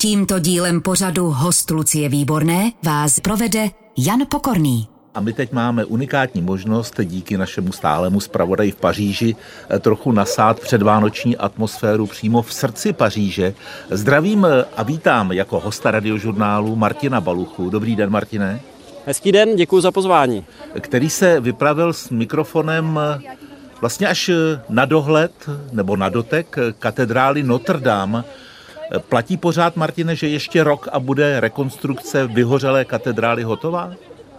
Tímto dílem pořadu host Lucie Výborné vás provede Jan Pokorný. A my teď máme unikátní možnost díky našemu stálemu zpravodaji v Paříži eh, trochu nasát předvánoční atmosféru přímo v srdci Paříže. Zdravím eh, a vítám jako hosta radiožurnálu Martina Baluchu. Dobrý den, Martine. Hezký den, děkuji za pozvání. Který se vypravil s mikrofonem eh, vlastně až na dohled nebo na dotek katedrály Notre Dame. Platí pořád, Martine, že ještě rok a bude rekonstrukce vyhořelé katedrály hotová?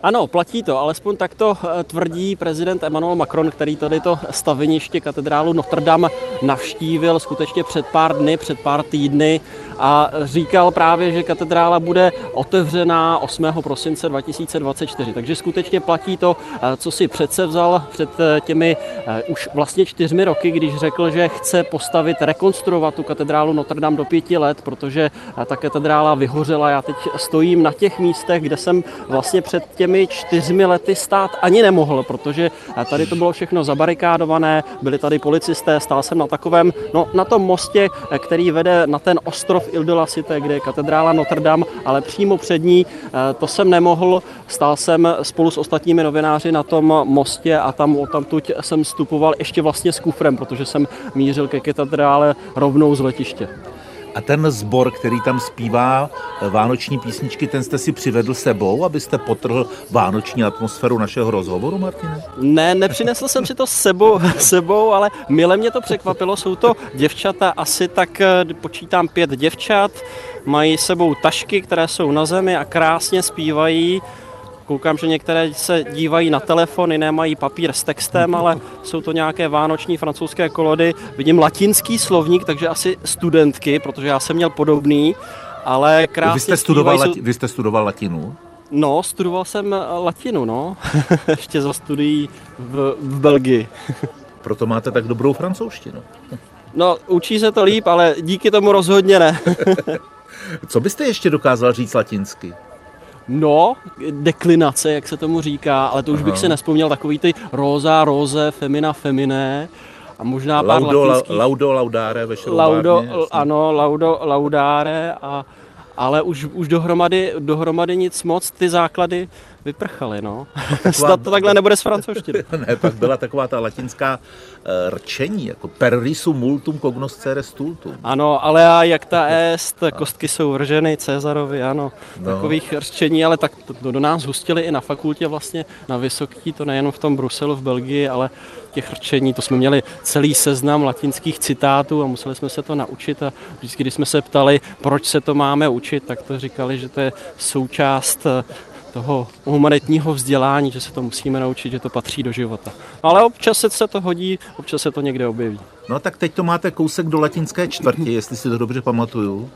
Ano, platí to, alespoň takto eh, tvrdí prezident Emmanuel Macron, který tady to staveniště katedrálu Notre Dame navštívil skutečně před pár dny, před pár týdny a říkal právě, že katedrála bude otevřená 8. prosince 2024. Takže skutečně platí to, eh, co si přece vzal před eh, těmi už vlastně čtyřmi roky, když řekl, že chce postavit, rekonstruovat tu katedrálu Notre Dame do pěti let, protože ta katedrála vyhořela. Já teď stojím na těch místech, kde jsem vlastně před těmi těmi čtyřmi lety stát ani nemohl, protože tady to bylo všechno zabarikádované, byli tady policisté, stál jsem na takovém, no na tom mostě, který vede na ten ostrov Ile de la Cité, kde je katedrála Notre Dame, ale přímo před ní eh, to jsem nemohl, stál jsem spolu s ostatními novináři na tom mostě a tam tamtuť jsem vstupoval ještě vlastně s kufrem, protože jsem mířil ke katedrále rovnou z letiště. A ten sbor, který tam zpívá eh, vánoční písničky, ten jste si přivedl sebou, abyste potrhl vánoční atmosféru našeho rozhovoru, Martine? Ne, nepřinesl jsem si to sebou, sebou, ale mile mě to překvapilo. Jsou to děvčata, asi tak eh, počítám pět děvčat, mají sebou tašky, které jsou na zemi a krásně zpívají Koukám, že některé se dívají na telefon, jiné mají papír s textem, ale jsou to nějaké vánoční francouzské kolody. Vidím latinský slovník, takže asi studentky, protože já jsem měl podobný, ale krásně vy jste studoval, zpívají, lati- vy jste studoval latinu? No, studoval jsem latinu, no. Ještě za studií v, v Belgii. Proto máte tak dobrou francouzštinu. No, učí se to líp, ale díky tomu rozhodně ne. Co byste ještě dokázal říct latinsky? No, deklinace, jak se tomu říká, ale to už Aha. bych si nespomněl, takový ty rosa, rose, femina, feminé a možná pár laudo, latinských... Laudo, laudare ve Laudo, ano, laudo, laudare, a, ale už, už dohromady, dohromady nic moc, ty základy vyprchaly, no. Taková... Snad to takhle nebude s francouzštiny. ne, pak byla taková ta latinská uh, rčení, jako per risu multum cognoscere stultum. Ano, ale a jak ta est, kostky jsou vrženy Cezarovi, ano, no. takových rčení, ale tak to, to do nás hustili i na fakultě vlastně, na vysoký, to nejenom v tom Bruselu, v Belgii, ale těch rčení, to jsme měli celý seznam latinských citátů a museli jsme se to naučit a vždycky, když jsme se ptali, proč se to máme učit, tak to říkali, že to je součást toho humanitního vzdělání, že se to musíme naučit, že to patří do života. Ale občas se to hodí, občas se to někde objeví. No tak teď to máte kousek do latinské čtvrti, jestli si to dobře pamatuju.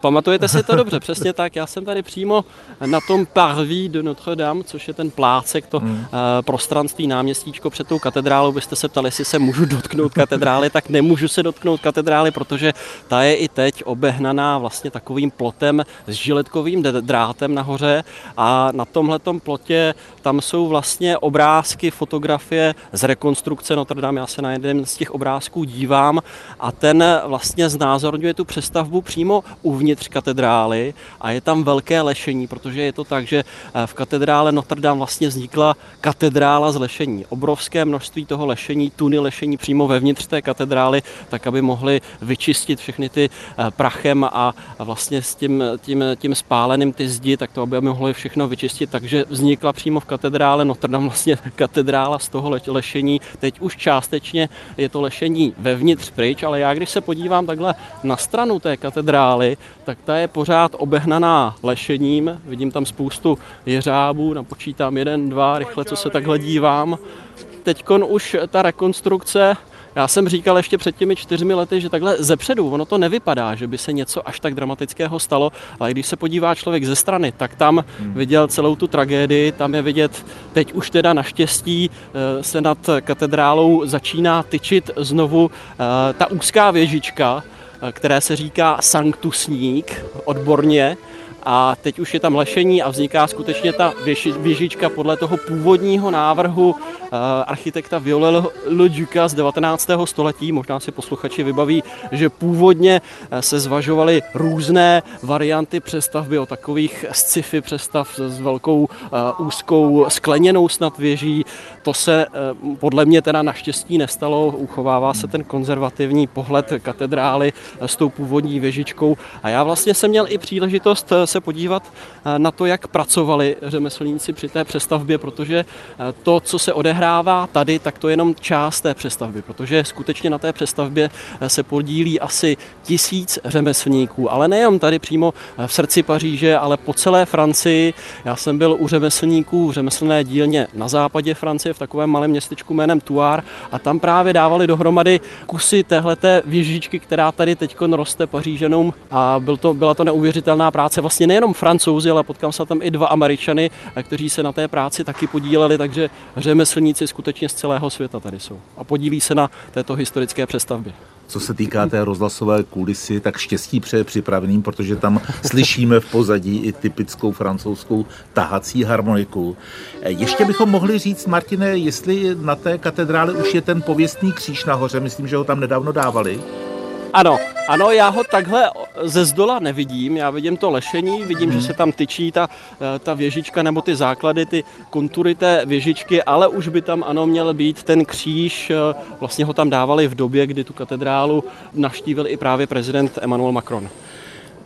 Pamatujete si to dobře, přesně tak. Já jsem tady přímo na tom parvis de Notre Dame, což je ten plácek, to hmm. uh, prostranství, náměstíčko před tou katedrálou. Byste se ptali, jestli se můžu dotknout katedrály, tak nemůžu se dotknout katedrály, protože ta je i teď obehnaná vlastně takovým plotem s žiletkovým drátem nahoře a na tomhletom plotě tam jsou vlastně obrázky, fotografie z rekonstrukce Notre Dame. Já se na jeden z těch obrázků dívám a ten vlastně znázorňuje tu přestavbu přímo uvnitř uvnitř katedrály a je tam velké lešení, protože je to tak, že eh, v katedrále Notre Dame vlastně vznikla katedrála z lešení. Obrovské množství toho lešení, tuny lešení přímo vevnitř té katedrály, tak aby mohli vyčistit všechny ty eh, prachem a vlastně s tím, tím, tím spáleným ty zdi, tak to aby mohli všechno vyčistit. Takže vznikla přímo v katedrále Notre Dame vlastně katedrála z toho lešení. Teď už částečně je to lešení vevnitř pryč, ale já když se podívám takhle na stranu té katedrály, tak ta je pořád obehnaná lešením. Vidím tam spoustu jeřábů, napočítám jeden, dva, rychle, co se takhle dívám. Teď už ta rekonstrukce já jsem říkal ještě před těmi čtyřmi lety, že takhle zepředu, ono to nevypadá, že by se něco až tak dramatického stalo, ale když se podívá člověk ze strany, tak tam hmm. viděl celou tu tragédii, tam je vidět, teď už teda naštěstí eh, se nad katedrálou začíná tyčit znovu eh, ta úzká věžička, které se říká sanktusník odborně a teď už je tam lešení a vzniká skutečně ta věžička podle toho původního návrhu eh, architekta Violel Le Duca z 19. století. Možná si posluchači vybaví, že původně eh, se zvažovaly různé varianty přestavby o takových sci-fi přestav s velkou uh, úzkou skleněnou snad věží. To se podle mě teda naštěstí nestalo. Uchovává se ten konzervativní pohled katedrály s tou původní věžičkou. A já vlastně jsem měl i příležitost se podívat eh, na to, jak pracovali řemeslníci při té přestavbě, protože eh, to, co se odehrává tady, tak to je jenom část té přestavby, protože skutečně na té přestavbě eh, se podílí asi tisíc řemeslníků, ale nejenom tady přímo v srdci Paříže, ale po celé Francii. Já jsem byl u řemeslníků v řemeslné dílně na západě Francie, v takovém malém městečku jménem Tuár a tam právě dávali dohromady kusy téhleté věžičky, která tady teď roste Paříženům a byl to, byla to neuvěřitelná práce. Vlastně nejenom francouzi, ale potkám se tam i dva američany, kteří se na té práci taky podíleli, takže řemeslníci skutečně z celého světa tady jsou a podílí se na této historické přestavbě. Co se týká té rozhlasové kulisy, tak štěstí přeje připraveným, protože tam slyšíme v pozadí i typickou francouzskou tahací harmoniku. Ještě bychom mohli říct, Martine, jestli na té katedrále už je ten pověstný kříž nahoře, myslím, že ho tam nedávno dávali. Ano, ano, já ho takhle ze zdola nevidím, já vidím to lešení, vidím, že se tam tyčí ta, eh, ta věžička nebo ty základy, ty kontury té věžičky, ale už by tam ano měl být ten kříž, eh, vlastně ho tam dávali v době, kdy tu katedrálu navštívil i právě prezident Emmanuel Macron.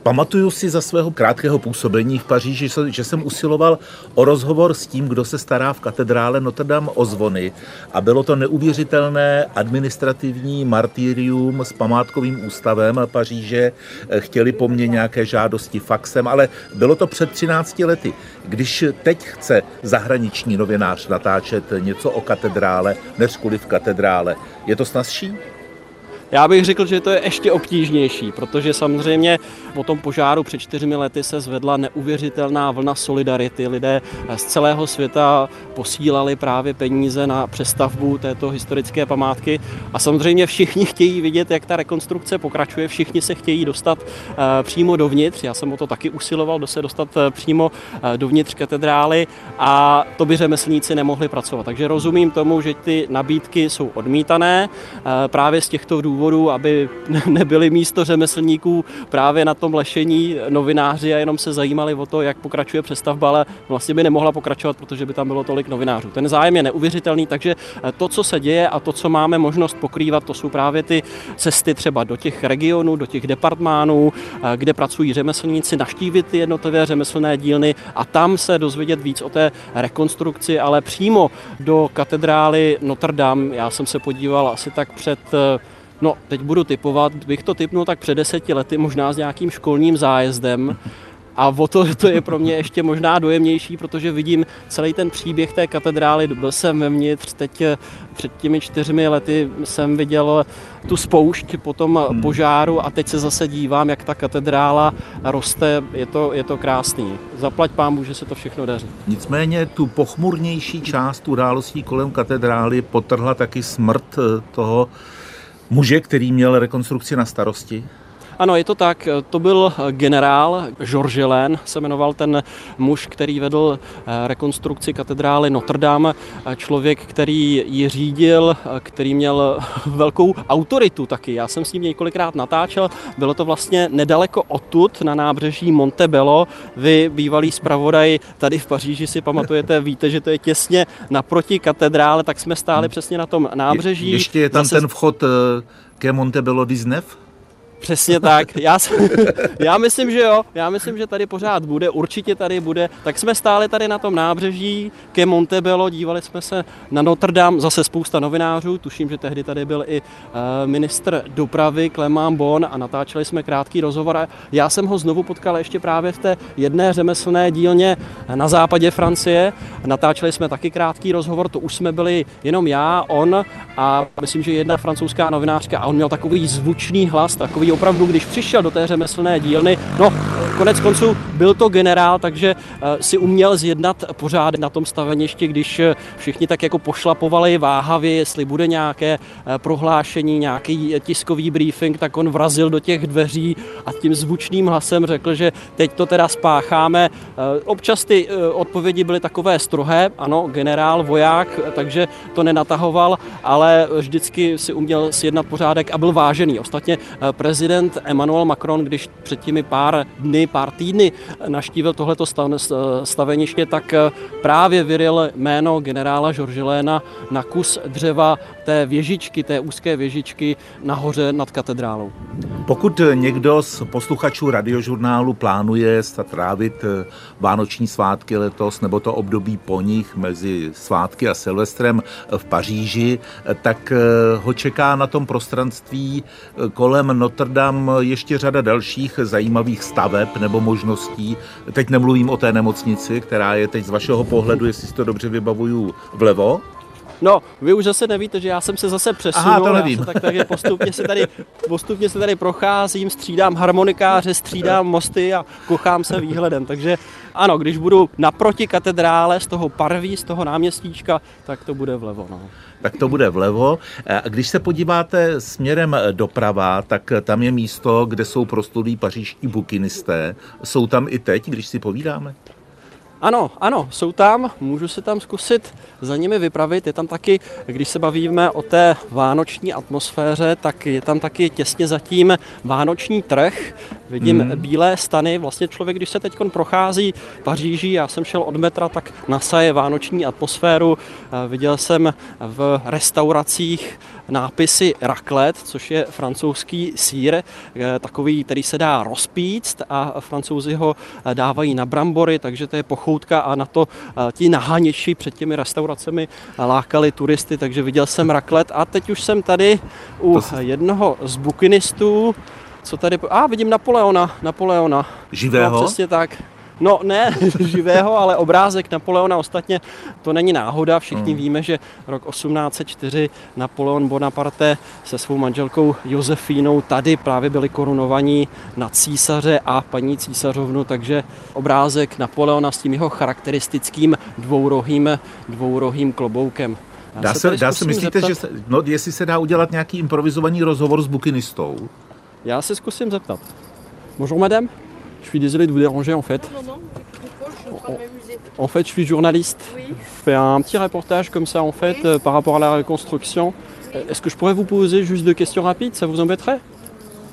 Pamatuju si za svého krátkého působení v Paříži, že jsem usiloval o rozhovor s tím, kdo se stará v katedrále Notre Dame o zvony a bylo to neuvěřitelné administrativní martyrium s památkovým ústavem Paříže. Chtěli po mně nějaké žádosti faxem, ale bylo to před 13 lety. Když teď chce zahraniční novinář natáčet něco o katedrále, než v katedrále, je to snazší? Já bych řekl, že to je ještě obtížnější, protože samozřejmě po tom požáru před čtyřmi lety se zvedla neuvěřitelná vlna solidarity. Lidé z celého světa posílali právě peníze na přestavbu této historické památky a samozřejmě všichni chtějí vidět, jak ta rekonstrukce pokračuje, všichni se chtějí dostat eh, přímo dovnitř. Já jsem o to taky usiloval, do se dostat eh, přímo eh, dovnitř katedrály a to by řemeslníci nemohli pracovat. Takže rozumím tomu, že ty nabídky jsou odmítané právě z těchto důvodů důvodů, aby nebyli místo řemeslníků právě na tom lešení novináři a jenom se zajímali o to, jak pokračuje přestavba, ale vlastně by nemohla pokračovat, protože by tam bylo tolik novinářů. Ten zájem je neuvěřitelný, takže eh, to, co se děje a to, co máme možnost pokrývat, to jsou právě ty cesty třeba do těch regionů, do těch departmánů, eh, kde pracují řemeslníci, naštívit ty jednotlivé řemeslné dílny a tam se dozvědět víc o té rekonstrukci, ale přímo do katedrály Notre Dame. Já jsem se podíval asi tak před eh, No, teď budu typovat, bych to typnul tak před deseti lety, možná s nějakým školním zájezdem. A o to, to je pro mě ještě možná dojemnější, protože vidím celý ten příběh té katedrály. Byl jsem vevnitř, teď eh, před těmi čtyřmi lety jsem viděl tu spoušť po tom hmm. požáru a teď se zase dívám, jak ta katedrála roste. Je to, je to krásný. Zaplať pámu, že se to všechno daří. Nicméně tu pochmurnější část událostí kolem katedrály potrhla taky smrt eh, toho muže, který měl rekonstrukci na starosti? Ano, je to tak. To byl generál Georges Len, se jmenoval ten muž, který vedl eh, rekonstrukci katedrály Notre Dame. Člověk, který ji řídil, který měl velkou autoritu taky. Já jsem s ním několikrát natáčel. Bylo to vlastně nedaleko odtud na nábřeží Montebello. Vy, bývalý zpravodaj tady v Paříži, si pamatujete, víte, že to je těsně naproti katedrále, tak jsme stáli hmm. přesně na tom nábřeží. Je, ještě je tam Zase... ten vchod eh, ke Montebello Disnev? Přesně tak. Já, já myslím, že jo. Já myslím, že tady pořád bude. Určitě tady bude. Tak jsme stáli tady na tom nábřeží ke Montebello, dívali jsme se na Notre Dame, zase spousta novinářů. Tuším, že tehdy tady byl i uh, ministr dopravy Clement Bon a natáčeli jsme krátký rozhovor. A já jsem ho znovu potkal ještě právě v té jedné řemeslné dílně na západě Francie. Natáčeli jsme taky krátký rozhovor. To už jsme byli jenom já, on a myslím, že jedna francouzská novinářka a on měl takový zvučný hlas, takový opravdu, když přišel do té řemeslné dílny, no, Konec konců byl to generál, takže si uměl zjednat pořádek na tom staveništi, když všichni tak jako pošlapovali váhavě, jestli bude nějaké prohlášení, nějaký tiskový briefing, tak on vrazil do těch dveří a tím zvučným hlasem řekl, že teď to teda spácháme. Občas ty odpovědi byly takové strohé, ano, generál, voják, takže to nenatahoval, ale vždycky si uměl sjednat pořádek a byl vážený. Ostatně eh, prezident Emmanuel Macron, když před těmi pár dny, pár týdny naštívil tohleto staveniště, tak eh, právě vyril jméno generála Léna na kus dřeva té věžičky, té úzké věžičky nahoře nad katedrálou. Pokud někdo z posluchačů radiožurnálu plánuje trávit eh, vánoční svátky letos nebo to období po nich mezi svátky a Silvestrem v Paříži, tak eh, ho čeká na tom prostranství eh, kolem Notre Dame ještě řada dalších zajímavých staveb nebo možností. Teď nemluvím o té nemocnici, která je teď z vašeho pohledu, jestli si to dobře vybavuju, vlevo, No, vy už zase nevíte, že já jsem se zase přesunul. Aha, to nevím. Tak, takže postupně se, tady, postupně se tady procházím, střídám harmonikáře, střídám mosty a kochám se výhledem. Takže ano, když budu naproti katedrále z toho parví, z toho náměstíčka, tak to bude vlevo. No. Tak to bude vlevo. A když se podíváte směrem doprava, tak tam je místo, kde jsou prostudí pařížští bukinisté. Jsou tam i teď, když si povídáme? Ano, ano, jsou tam, můžu se tam zkusit za nimi vypravit. Je tam taky, když se bavíme o té vánoční atmosféře, tak je tam taky těsně zatím vánoční trh. Vidím mm. bílé stany, vlastně člověk, když se teď prochází Paříží, já jsem šel od metra, tak nasaje vánoční atmosféru. Viděl jsem v restauracích nápisy raclette, což je francouzský sír, eh, takový, který se dá rozpíct a francouzi ho eh, dávají na brambory, takže to je pochoutka a na to ti naháněči před těmi restauracemi lákali turisty, takže viděl jsem raclette a teď už jsem tady u jednoho z bukinistů, co tady... A ah, vidím Napoleona, Napoleona. Živého? No, přesně tak. No ne živého, ale obrázek Napoleona. Ostatně to není náhoda. Všichni hmm. víme, že rok 1804 Napoleon Bonaparte se svou manželkou Josefínou tady právě byli korunovaní na císaře a paní císařovnu, takže obrázek Napoleona s tím jeho charakteristickým dvourohým, dvourohým kloboukem. dá se, dá se myslíte, zeptat, že se, no, jestli se dá udělat nějaký improvizovaný rozhovor s bukinistou? Já se zkusím zeptat. Bonjour madame. Je suis désolé de vous déranger en fait. Non, non, pourquoi je En fait, je suis journaliste. Oui. Je fais un petit reportage comme ça en fait oui. euh, par rapport à la reconstruction. Oui. Est-ce que je pourrais vous poser juste deux questions rapides, ça vous embêterait?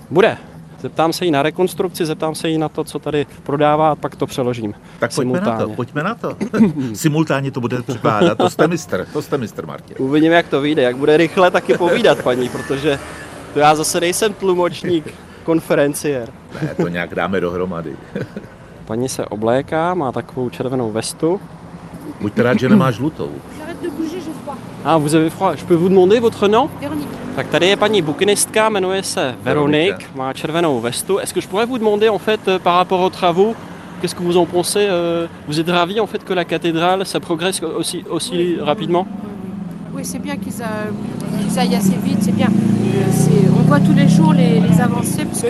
Bude. Zeptám se jí na rekonstrukci, zeptám se jí na to, co tady prodává a pak to přeložím. Tak pojďme na to, pojďme na to. Simultánně to bude překládat, to jste mistr, to jste mistr, Martin. Uvidíme, jak to vyjde, jak bude rychle taky povídat, paní, protože to já zase nejsem tlumočník konferenciér. Ne, to nějak dáme dohromady. Paní se obléká, má takovou červenou vestu. Buďte rád, že nemá žlutou. Ah, vous avez froid. Je peux vous demander votre nom. Tak tady je paní bukinistka, jmenuje se Veronique, má červenou vestu. Est-ce que je pourrais vous demander en fait euh, par rapport aux travaux, qu'est-ce que vous en pensez euh, Vous êtes ravi en fait que la cathédrale ça progresse aussi, aussi oui. rapidement Oui, c'est bien qu'ils qu aillent assez vite, c'est bien. On voit tous les jours les, les avancées, parce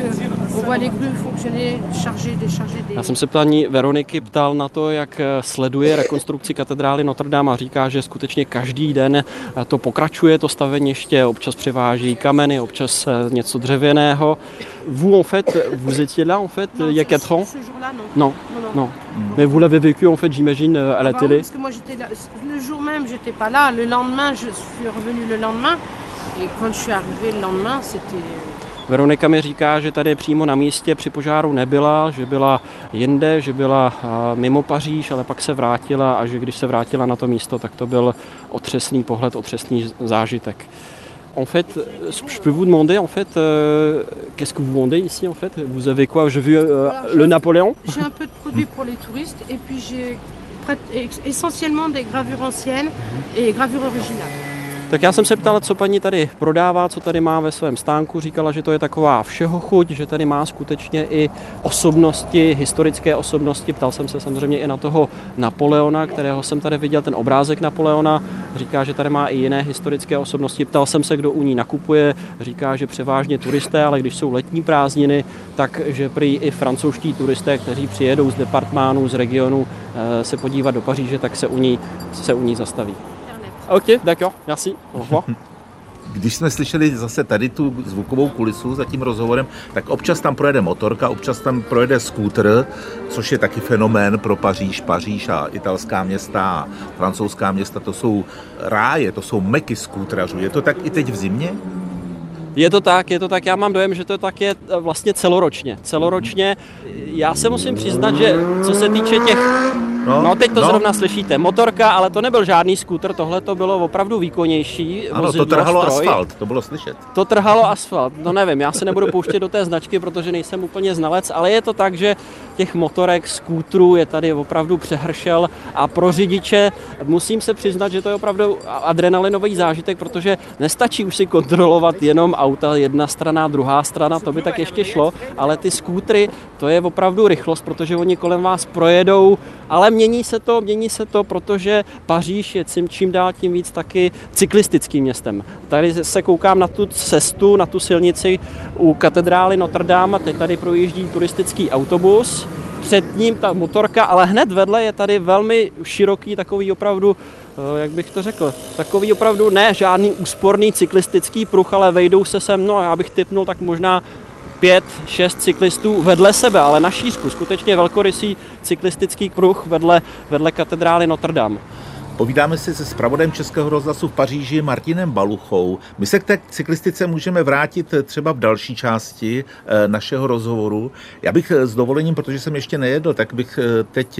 on voit les grues fonctionner, charger, décharger des... Já jsem se paní Veroniky ptal na to, jak eh, sleduje rekonstrukci katedrály Notre Dame a říká, že skutečně každý den eh, to pokračuje, to staveniště, občas přiváží kameny, občas eh, něco dřevěného. Vous, en fait, vous étiez là, en fait, non, il y a 4 ans? non. Non, non. non. Mais vous l'avez vécu, en fait, j'imagine, à la ah bah télé Parce que moi, j'étais là, le jour même, j'étais pas là. Le lendemain, je suis revenu le lendemain. Et quand je suis arrivé le lendemain, c'était... Veronika mi říká, že tady přímo na místě při požáru nebyla, že byla jinde, že byla mimo Paříž, ale pak se vrátila a že když se vrátila na to místo, tak to byl otřesný pohled, otřesný zážitek. En fait, je peux vous demander en fait, euh, qu'est-ce que vous vendez ici en fait Vous avez quoi J'ai vu euh, Alors, le Napoléon. J'ai un peu de produits pour les touristes et puis j'ai essentiellement des gravures anciennes et gravures originales. Tak já jsem se ptal, co paní tady prodává, co tady má ve svém stánku. Říkala, že to je taková všeho chuť, že tady má skutečně i osobnosti, historické osobnosti. Ptal jsem se samozřejmě i na toho Napoleona, kterého jsem tady viděl, ten obrázek Napoleona. Říká, že tady má i jiné historické osobnosti. Ptal jsem se, kdo u ní nakupuje. Říká, že převážně turisté, ale když jsou letní prázdniny, takže prý i francouzští turisté, kteří přijedou z departmánů, z regionu eh, se podívat do Paříže, tak se u ní, se u ní zastaví. OK, d'accord, merci, au revoir. Když jsme slyšeli zase tady tu zvukovou kulisu za tím rozhovorem, tak občas tam projede motorka, občas tam projede skútr, což je taky fenomén pro Paříž. Paříž a italská města a francouzská města, to jsou ráje, to jsou meky skútrařů. Je to tak i teď v zimě? Je to tak, je to tak. Já mám dojem, že to tak je vlastně celoročně. Celoročně. Já se musím přiznat, že co se týče těch No, no teď to no. zrovna slyšíte. Motorka, ale to nebyl žádný skútr, tohle to bylo opravdu výkonnější. Ano, vozidlo, to trhalo stroj. asfalt, to bylo slyšet. To trhalo asfalt, no nevím, já se nebudu pouštět do té značky, protože nejsem úplně znalec, ale je to tak, že těch motorek, skútrů je tady opravdu přehršel a pro řidiče musím se přiznat, že to je opravdu adrenalinový zážitek, protože nestačí už si kontrolovat jenom auta, jedna strana, druhá strana, to by tak ještě šlo, ale ty skútry, to je opravdu rychlost, protože oni kolem vás projedou, ale mění se to, mění se to, protože Paříž je čím dál tím víc taky cyklistickým městem. Tady se koukám na tu cestu, na tu silnici u katedrály Notre Dame, teď tady projíždí turistický autobus, před ním ta motorka, ale hned vedle je tady velmi široký takový opravdu eh, jak bych to řekl, takový opravdu ne žádný úsporný cyklistický pruh, ale vejdou se sem, no já bych typnul tak možná pět, šest cyklistů vedle sebe, ale na šířku, skutečně velkorysý cyklistický kruh vedle, vedle katedrály Notre Dame. Povídáme si se zpravodem Českého rozhlasu v Paříži Martinem Baluchou. My se k té cyklistice můžeme vrátit třeba v další části eh, našeho rozhovoru. Já bych eh, s dovolením, protože jsem ještě nejedl, tak bych eh, teď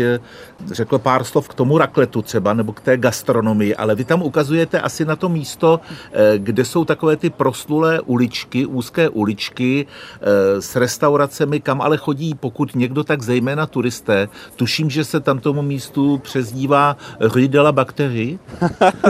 řekl pár slov k tomu rakletu třeba, nebo k té gastronomii, ale vy tam ukazujete asi na to místo, kde jsou takové ty proslulé uličky, úzké uličky s restauracemi, kam ale chodí, pokud někdo tak zejména turisté. Tuším, že se tam tomu místu přezdívá Rue de la bakterii?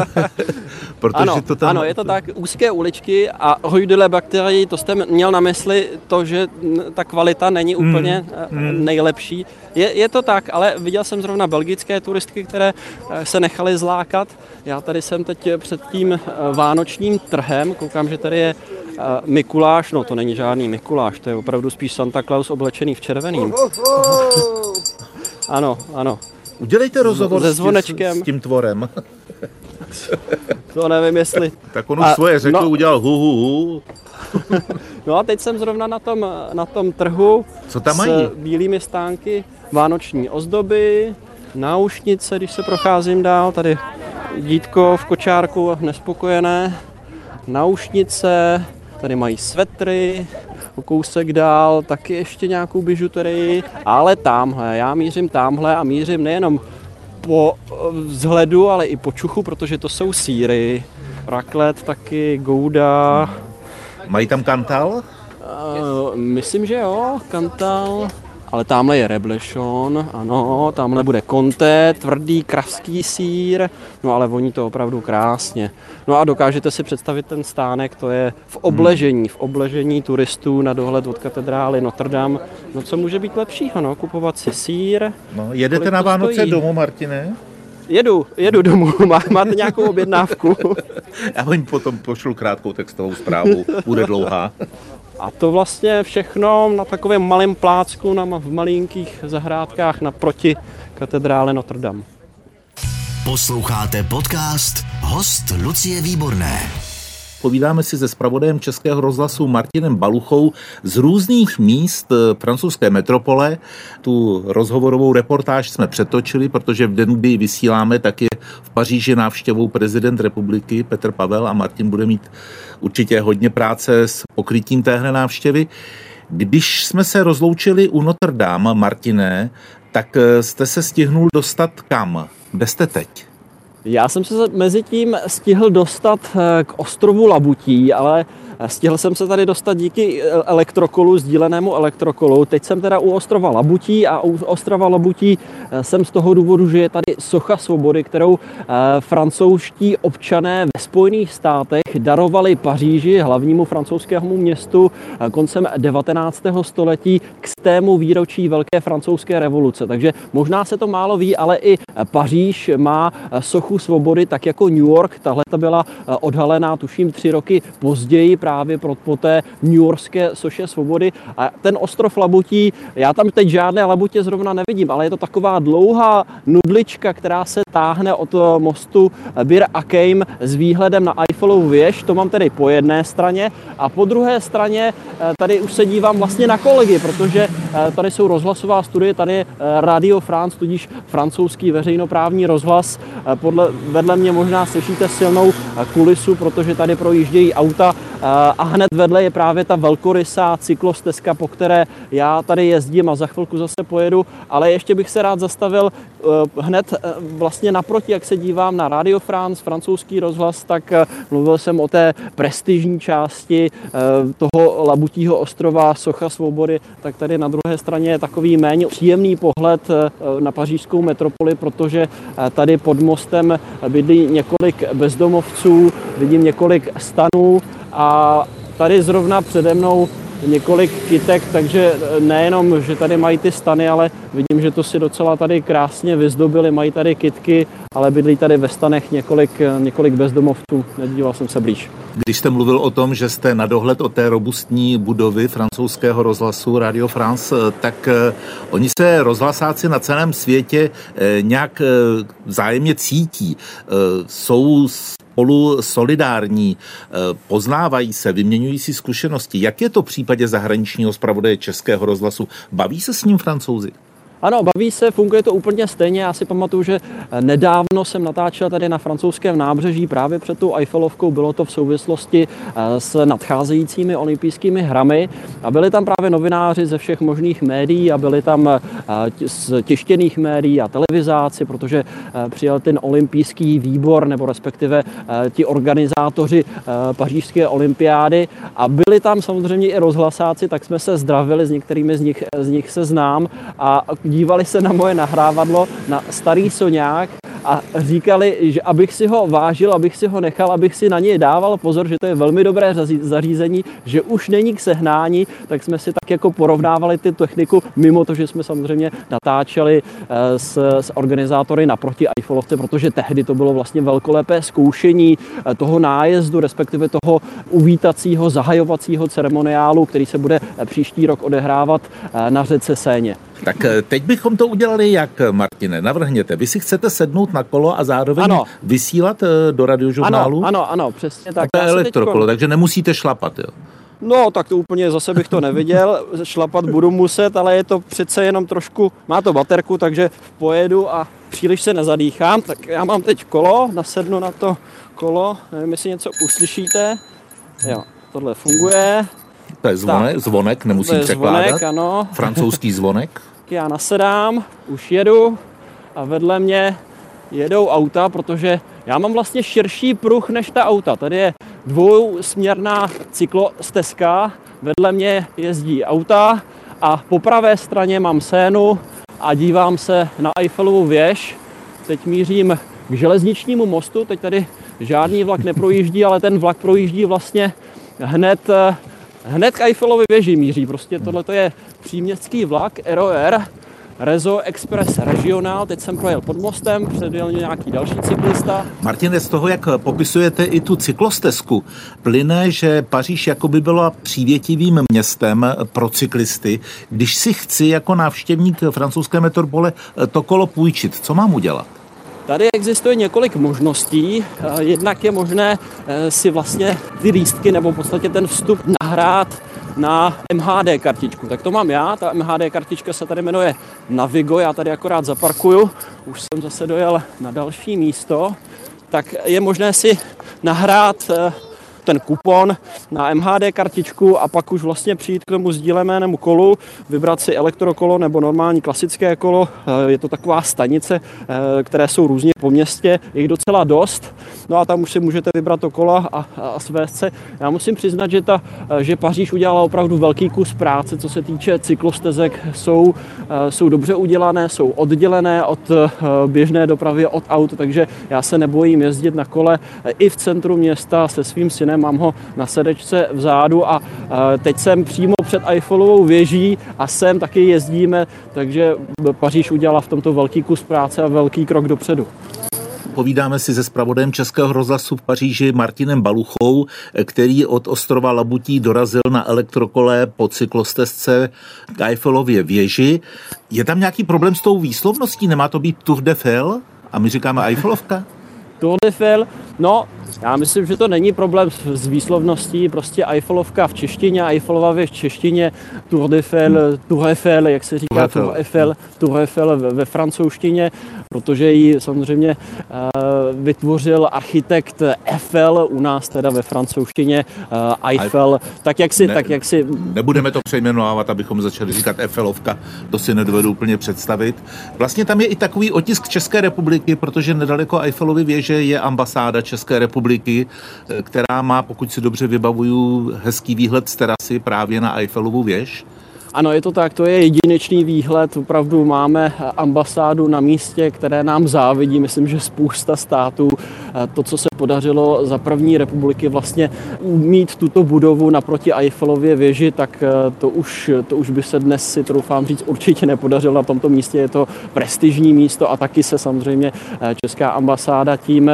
Protože ano, to tam... ano, je to tak, úzké uličky a hojdele bakterii, to jste měl na mysli to, že ta kvalita není hmm, úplně mm. nejlepší. Je, je to tak, ale viděl jsem zrovna belgické turistky, které eh, se nechaly zlákat. Já tady jsem teď před tím eh, vánočním trhem, koukám, že tady je Mikuláš, no to není žádný Mikuláš, to je opravdu spíš Santa Claus oblečený v červeným. Ano, ano. Udělejte rozhovor se zvonečkem. S, tím tvorem. to nevím, jestli... Tak on už a, svoje řekl, no, udělal hu, hu, hu. no a teď jsem zrovna na tom, na tom trhu Co tam mají? s bílými stánky, vánoční ozdoby, náušnice, když se procházím dál, tady dítko v kočárku nespokojené, náušnice, tady mají svetry, o kousek dál taky ještě nějakou bižuterii, ale tamhle, já mířím tamhle a mířím nejenom po vzhledu, ale i po čuchu, protože to jsou síry, raklet taky, gouda. Mají tam kantal? Uh, myslím, že jo, kantal. Ale tamhle je reblešon, ano, tamhle bude konté, tvrdý kravský sír, no ale voní to opravdu krásně. No a dokážete si představit ten stánek, to je v obležení, v obležení turistů na dohled od katedrály Notre Dame. No co může být lepšího, no, kupovat si sír. No, jedete na Vánoce stojí? domů, Martine? Jedu, jedu domů. Má, máte nějakou objednávku? Já vám potom pošlu krátkou textovou zprávu, bude dlouhá. A to vlastně všechno na takovém malém plácku, na, v malinkých zahrádkách naproti katedrále Notre Dame. Posloucháte podcast Host Lucie Výborné. Povídáme si se spravodajem Českého rozhlasu Martinem Baluchou z různých míst eh, francouzské metropole. Tu rozhovorovou reportáž jsme přetočili, protože v den, kdy vysíláme, tak je v Paříži návštěvou prezident republiky Petr Pavel a Martin bude mít určitě hodně práce s pokrytím téhle návštěvy. Když jsme se rozloučili u Notre Dame, Martine, tak eh, jste se stihnul dostat kam? Kde jste teď? Já jsem se mezi tím stihl dostat eh, k ostrovu Labutí, ale Stihl jsem se tady dostat díky elektrokolu, sdílenému elektrokolu. Teď jsem teda u ostrova Labutí a u ostrova Labutí eh, jsem z toho důvodu, že je tady socha svobody, kterou eh, francouzští občané ve Spojených státech darovali Paříži, hlavnímu francouzskému městu, eh, koncem 19. století k stému výročí Velké francouzské revoluce. Takže možná se to málo ví, ale i Paříž má sochu svobody, tak jako New York. Tahle ta byla odhalená, tuším, tři roky později, právě pro, po té New Yorkské soše svobody. A ten ostrov Labutí, já tam teď žádné Labutě zrovna nevidím, ale je to taková dlouhá nudlička, která se táhne od mostu Bir Akeim s výhledem na Eiffelovu věž. To mám tedy po jedné straně. A po druhé straně eh, tady už se dívám vlastně na kolegy, protože eh, tady jsou rozhlasová studie, tady je eh, Radio France, tudíž francouzský veřejnoprávní rozhlas. Podle, vedle mě možná slyšíte silnou kulisu, protože tady projíždějí auta a hned vedle je právě ta velkorysá cyklostezka, po které já tady jezdím a za chvilku zase pojedu, ale ještě bych se rád zastavil eh, hned eh, vlastně naproti, jak se dívám na Radio France, francouzský rozhlas, tak eh, mluvil jsem o té prestižní části toho Labutího ostrova Socha Svobody, tak tady na druhé straně je takový méně příjemný pohled na pařížskou metropoli, protože tady pod mostem bydlí několik bezdomovců, vidím několik stanů, a tady zrovna přede mnou několik kytek, takže nejenom, že tady mají ty stany, ale vidím, že to si docela tady krásně vyzdobili, mají tady kytky, ale bydlí tady ve stanech několik, několik bezdomovců, nedíval jsem se blíž. Když jste mluvil o tom, že jste na dohled o té robustní budovy francouzského rozhlasu Radio France, tak eh, oni se rozhlasáci na celém světě nějak vzájemně cítí. Jsou spolu solidární, poznávají se, vyměňují si zkušenosti. Jak je to v případě zahraničního zpravodaje Českého rozhlasu? Baví se s ním francouzi? Ano, baví se, funguje to úplně stejně. Já si pamatuju, že nedávno jsem natáčel tady na francouzském nábřeží právě před tou Eiffelovkou. Bylo to v souvislosti eh, s nadcházejícími olympijskými hrami a byli tam právě novináři ze všech možných médií a byli tam eh, z tištěných médií a televizáci, protože eh, přijel ten olympijský výbor nebo respektive ti organizátoři pařížské olympiády a byli tam samozřejmě i rozhlasáci, tak jsme se zdravili, s některými z nich, z nich se znám a dívali se na moje nahrávadlo, na starý soňák a říkali, že abych si ho vážil, abych si ho nechal, abych si na něj dával pozor, že to je velmi dobré zařízení, že už není k sehnání, tak jsme si tak jako porovnávali ty techniku, mimo to, že jsme samozřejmě natáčeli eh, s, s organizátory naproti Eiffelovce, protože tehdy to bylo vlastně velkolepé zkoušení eh, toho nájezdu, respektive toho uvítacího, zahajovacího ceremoniálu, který se bude eh, příští rok odehrávat na řece Séně. Tak teď bychom to udělali jak, Martine? Navrhněte. Vy si chcete sednout na kolo a zároveň ano. vysílat eh, do radiožurnálu? Ano, ano, ano, přesně tak. A to je elektrokolo, takže nemusíte šlapat, jo? No, tak to úplně zase bych to neviděl. Šlapat budu muset, ale je to přece jenom trošku, má to baterku, takže pojedu a příliš se nezadýchám. Tak já mám teď kolo, nasednu na to kolo, nevím, jestli něco uslyšíte. Jo, tohle funguje. To je zvonek, tak, zvonek nemusím to je překládat. Zvonek, ano. Francouzský zvonek. já nasedám, už jedu a vedle mě jedou auta, protože já mám vlastně širší pruh než ta auta. Tady je dvousměrná cyklostezka, vedle mě jezdí auta a po pravé straně mám sénu a dívám se na Eiffelovu věž. Teď mířím k železničnímu mostu, teď tady žádný vlak neprojíždí, ale ten vlak projíždí vlastně hned hned k Eiffelově věži míří. Prostě tohle je příměstský vlak ROR, Rezo Express Regional, teď jsem projel pod mostem, předjel nějaký další cyklista. Martine, z toho, jak popisujete i tu cyklostezku, plyne, že Paříž jako by byla přívětivým městem pro cyklisty. Když si chci jako návštěvník francouzské metropole to kolo půjčit, co mám udělat? Tady existuje několik možností. Eh, jednak je možné eh, si vlastně ty lístky nebo v podstatě ten vstup nahrát na MHD kartičku. Tak to mám já, ta MHD kartička se tady jmenuje Navigo, já tady akorát zaparkuju, už jsem zase dojel na další místo, tak je možné si nahrát eh, ten kupon na MHD kartičku a pak už vlastně přijít k tomu sdílenému kolu, vybrat si elektrokolo nebo normální klasické kolo. Je to taková stanice, které jsou různě po městě, je jich docela dost. No a tam už si můžete vybrat to kolo a, a svést se. Já musím přiznat, že, ta, že Paříž udělala opravdu velký kus práce, co se týče cyklostezek, jsou, jsou dobře udělané, jsou oddělené od běžné dopravy, od aut, takže já se nebojím jezdit na kole i v centru města se svým synem, mám ho na sedečce vzadu a teď jsem přímo před Eiffelovou věží a sem taky jezdíme, takže Paříž udělala v tomto velký kus práce a velký krok dopředu. Povídáme si se zpravodajem Českého rozhlasu v Paříži Martinem Baluchou, který od ostrova Labutí dorazil na elektrokole po cyklostezce k Eiffelově věži. Je tam nějaký problém s tou výslovností? Nemá to být Tour de Fel? A my říkáme Eiffelovka? Tour de Fel, no, já myslím, že to není problém s výslovností, prostě Eiffelovka v češtině, Eiffelova v češtině, Tour de hmm. Tour Eiffel, jak se říká, Tour Eiffel, Tour Eiffel ve, ve francouzštině, protože ji samozřejmě uh, vytvořil architekt Eiffel, u nás teda ve francouzštině uh, Eiffel, tak jak si, ne, tak jak si... Nebudeme to přejmenovávat, abychom začali říkat Eiffelovka, to si nedovedu úplně představit. Vlastně tam je i takový otisk České republiky, protože nedaleko Eiffelovy věže je ambasáda České republiky, která má, pokud si dobře vybavuju, hezký výhled z terasy právě na Eiffelovu věž. Ano, je to tak, to je jedinečný výhled. Opravdu máme ambasádu na místě, které nám závidí. Myslím, že spousta států to, co se podařilo za první republiky vlastně mít tuto budovu naproti Eiffelově věži, tak to už, to už by se dnes si troufám říct určitě nepodařilo na tomto místě. Je to prestižní místo a taky se samozřejmě Česká ambasáda tím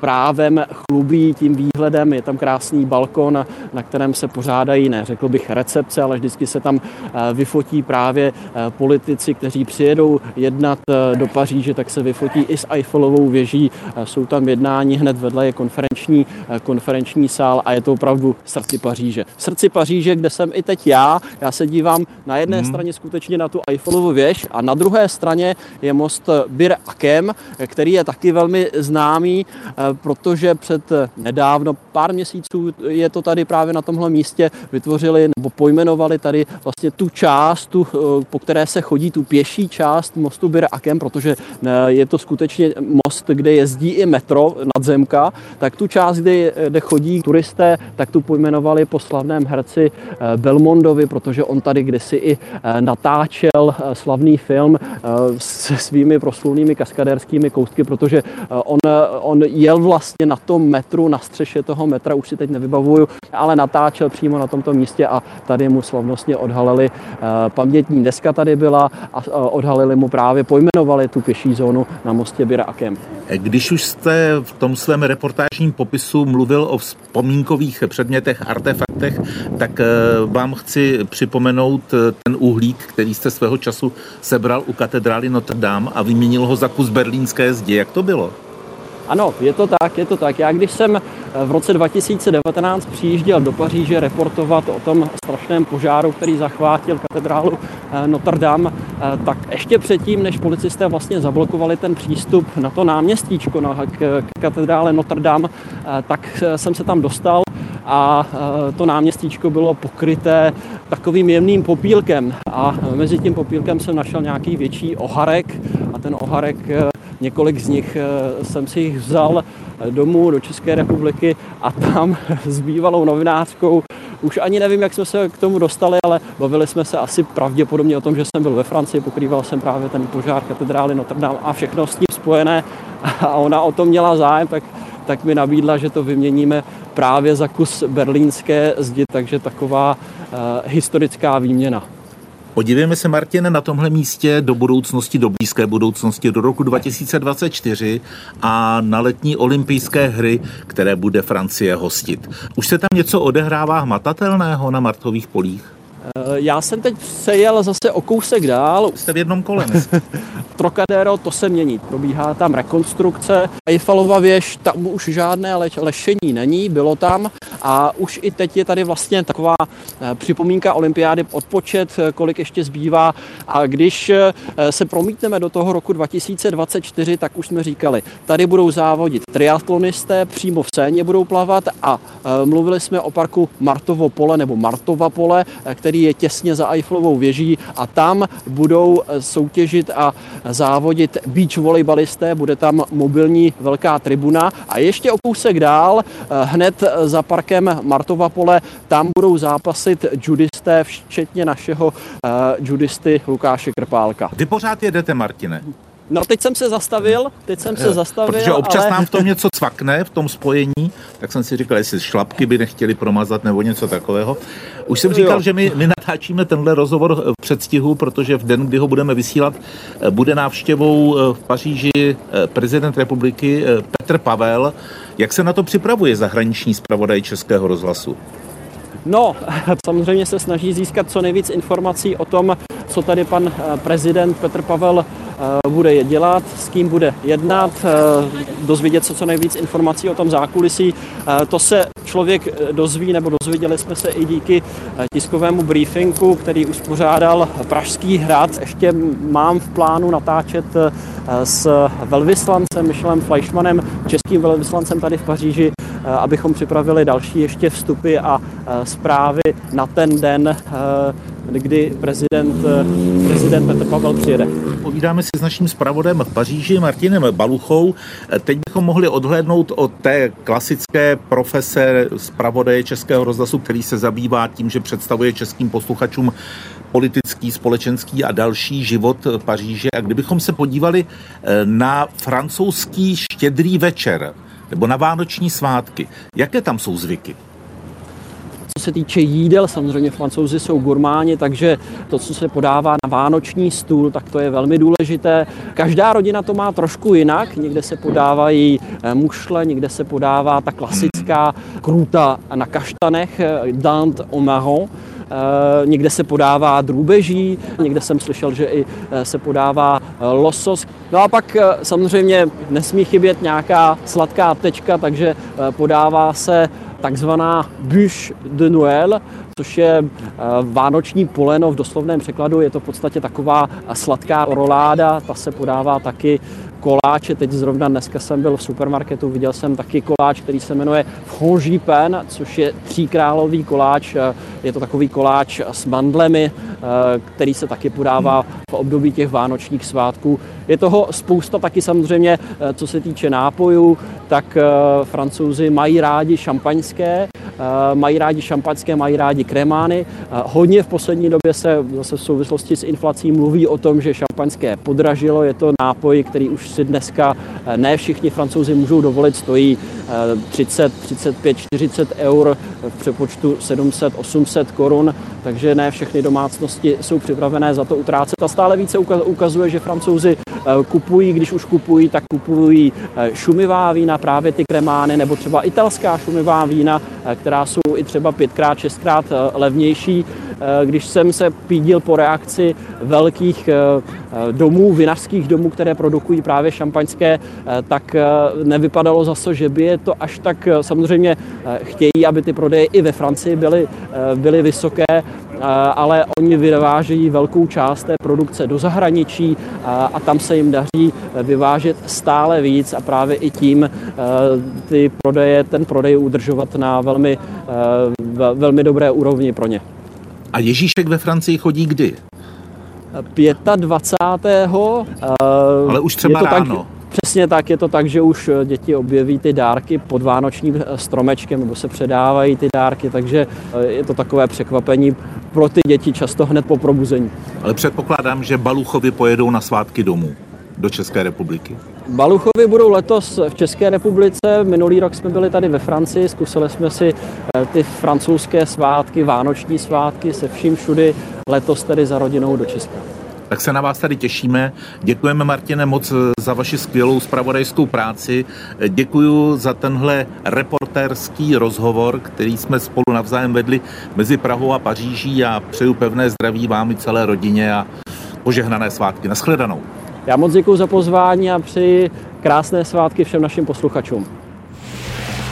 právem chlubí, tím výhledem. Je tam krásný balkon, na kterém se pořádají, ne řekl bych recepce, ale vždycky se tam vyfotí právě politici, kteří přijedou jednat do Paříže, tak se vyfotí i s Eiffelovou věží. Jsou tam jednání, hned vedle je konferenční, konferenční sál a je to opravdu srdci Paříže. V srdci Paříže, kde jsem i teď já, já se dívám na jedné hmm. straně skutečně na tu Eiffelovu věž a na druhé straně je most Bir Akem, který je taky velmi známý, protože před nedávno, pár měsíců je to tady právě na tomhle místě vytvořili nebo pojmenovali tady vlastně tu část, tu, po které se chodí, tu pěší část mostu Bir Akem, protože je to skutečně most, kde jezdí i metro, nadzemka, tak tu část, kde, kde chodí turisté, tak tu pojmenovali po slavném herci Belmondovi, protože on tady kdysi i natáčel slavný film se svými proslulnými kaskadérskými koustky, protože on, on jel vlastně na tom metru, na střeše toho metra, už si teď nevybavuju, ale natáčel přímo na tomto místě a tady mu slavnostně odhalili pamětní deska tady byla a odhalili mu právě, pojmenovali tu pěší zónu na mostě Bira Akem. Když už jste v tom svém reportážním popisu mluvil o vzpomínkových předmětech, artefaktech, tak vám chci připomenout ten uhlík, který jste svého času sebral u katedrály Notre Dame a vyměnil ho za kus berlínské zdi. Jak to bylo? Ano, je to tak, je to tak. Já když jsem v roce 2019 přijížděl do Paříže reportovat o tom strašném požáru, který zachvátil katedrálu Notre Dame, tak ještě předtím, než policisté vlastně zablokovali ten přístup na to náměstíčko na, katedrále Notre Dame, tak jsem se tam dostal a to náměstíčko bylo pokryté takovým jemným popílkem a mezi tím popílkem jsem našel nějaký větší oharek a ten oharek Několik z nich jsem si jich vzal domů do České republiky a tam s bývalou novinářkou už ani nevím, jak jsme se k tomu dostali, ale bavili jsme se asi pravděpodobně o tom, že jsem byl ve Francii, pokrýval jsem právě ten požár katedrály Notre Dame a všechno s tím spojené a ona o tom měla zájem, tak, tak mi nabídla, že to vyměníme právě za kus berlínské zdi, takže taková uh, historická výměna. Podívejme se, Martin, na tomhle místě do budoucnosti, do blízké budoucnosti, do roku 2024 a na letní olympijské hry, které bude Francie hostit. Už se tam něco odehrává hmatatelného na Martových polích? Já jsem teď přejel zase o kousek dál. Jste v jednom kole. Trocadero, to se mění. Probíhá tam rekonstrukce. Eiffelova věž, tam už žádné lešení není, bylo tam. A už i teď je tady vlastně taková eh, připomínka olympiády, odpočet, eh, kolik ještě zbývá. A když eh, se promítneme do toho roku 2024, tak už jsme říkali, tady budou závodit triatlonisté, přímo v Séně budou plavat a mluvili jsme o parku Martovo pole nebo Martova pole, který je těsně za Eiffelovou věží a tam budou soutěžit a závodit beach volejbalisté, bude tam mobilní velká tribuna a ještě o kousek dál, hned za parkem Martova pole, tam budou zápasit judisté, včetně našeho judisty Lukáše Krpálka. Vy pořád jedete, Martine? No teď jsem se zastavil, teď jsem se zastavil, Protože občas ale... nám v tom něco cvakne, v tom spojení, tak jsem si říkal, jestli šlapky by nechtěli promazat nebo něco takového. Už jsem říkal, jo. že my, my natáčíme tenhle rozhovor v předstihu, protože v den, kdy ho budeme vysílat, bude návštěvou v Paříži prezident republiky Petr Pavel. Jak se na to připravuje zahraniční zpravodaj Českého rozhlasu? No, samozřejmě se snaží získat co nejvíc informací o tom, co tady pan prezident Petr Pavel Eh, bude je dělat, s kým bude jednat, eh, dozvědět se co nejvíc informací o tom zákulisí. Eh, to se člověk dozví, nebo dozvěděli jsme se i díky tiskovému briefingu, který uspořádal Pražský hrad. Ještě mám v plánu natáčet s velvyslancem Michelem Fleischmanem, českým velvyslancem tady v Paříži, abychom připravili další ještě vstupy a zprávy na ten den kdy prezident, prezident Petr Pavel přijede. Povídáme si s naším zpravodem v Paříži, Martinem Baluchou. Teď bychom mohli odhlédnout od té klasické profese zpravodaje Českého rozhlasu, který se zabývá tím, že představuje českým posluchačům politický, společenský a další život Paříže. A kdybychom se podívali eh, na francouzský štědrý večer nebo na vánoční svátky, jaké tam jsou zvyky? Co se týče jídel, samozřejmě francouzi jsou gurmáni, takže to, co se podává na vánoční stůl, tak to je velmi důležité. Každá rodina to má trošku jinak. Někde se podávají eh, mušle, někde se podává ta klasická kruta na kaštanech, eh, dant au marron. Eh, někde se podává drůbeží, někde jsem slyšel, že i se podává losos. No a pak samozřejmě nesmí chybět nějaká sladká tečka, takže podává se takzvaná bûche de Noël, což je eh, vánoční poleno v doslovném překladu. Je to v podstatě taková sladká roláda, ta se podává taky koláče. Teď zrovna dneska jsem byl v supermarketu, viděl jsem taky koláč, který se jmenuje Frangipane, Pen, což je tříkrálový koláč. Je to takový koláč s mandlemi, eh, který se taky podává v období těch vánočních svátků. Je toho spousta taky samozřejmě, eh, co se týče nápojů, tak eh, francouzi mají rádi šampaňské, mají rádi šampaňské, mají rádi kremány. Hodně v poslední době se zase v souvislosti s inflací mluví o tom, že šampaňské podražilo. Je to nápoj, který už si dneska eh, ne všichni francouzi můžou dovolit, stojí 30, 35, 40 eur v přepočtu 700, 800 korun, takže ne všechny domácnosti jsou připravené za to utrácet. A stále více ukazuje, že francouzi eh, kupují, když už kupují, tak kupují eh, šumivá vína, právě ty kremány, nebo třeba italská šumivá vína, která jsou i třeba pětkrát, šestkrát levnější. Když jsem se pídil po reakci velkých domů, vinařských domů, které produkují právě šampaňské, tak nevypadalo zase, že by je to až tak eh, samozřejmě eh, chtějí, aby ty prodeje i ve Francii byly, eh, byly vysoké, ale oni vyvážejí velkou část té produkce do zahraničí a tam se jim daří vyvážet stále víc a právě i tím ty prodeje, ten prodej udržovat na velmi, velmi dobré úrovni pro ně. A Ježíšek ve Francii chodí kdy? 25. Ale už třeba ráno. Tak, Přesně tak, je to tak, že už eh, děti objeví ty dárky pod vánočním eh, stromečkem nebo se předávají ty dárky, takže eh, je to takové překvapení pro ty děti často hned po probuzení. Ale předpokládám, že Baluchovi pojedou na svátky domů do České republiky. Baluchovi budou letos v České republice. Minulý rok jsme byli tady ve Francii, zkusili jsme si ty francouzské svátky, vánoční svátky se vším všudy. Letos tedy za rodinou do Česka. Tak se na vás tady těšíme. Děkujeme, Martine, moc za vaši skvělou spravodajskou práci. Děkuji za tenhle reportérský rozhovor, který jsme spolu navzájem vedli mezi Prahou a Paříží a přeju pevné zdraví vám i celé rodině a požehnané svátky. Naschledanou. Já moc děkuji za pozvání a přeji krásné svátky všem našim posluchačům.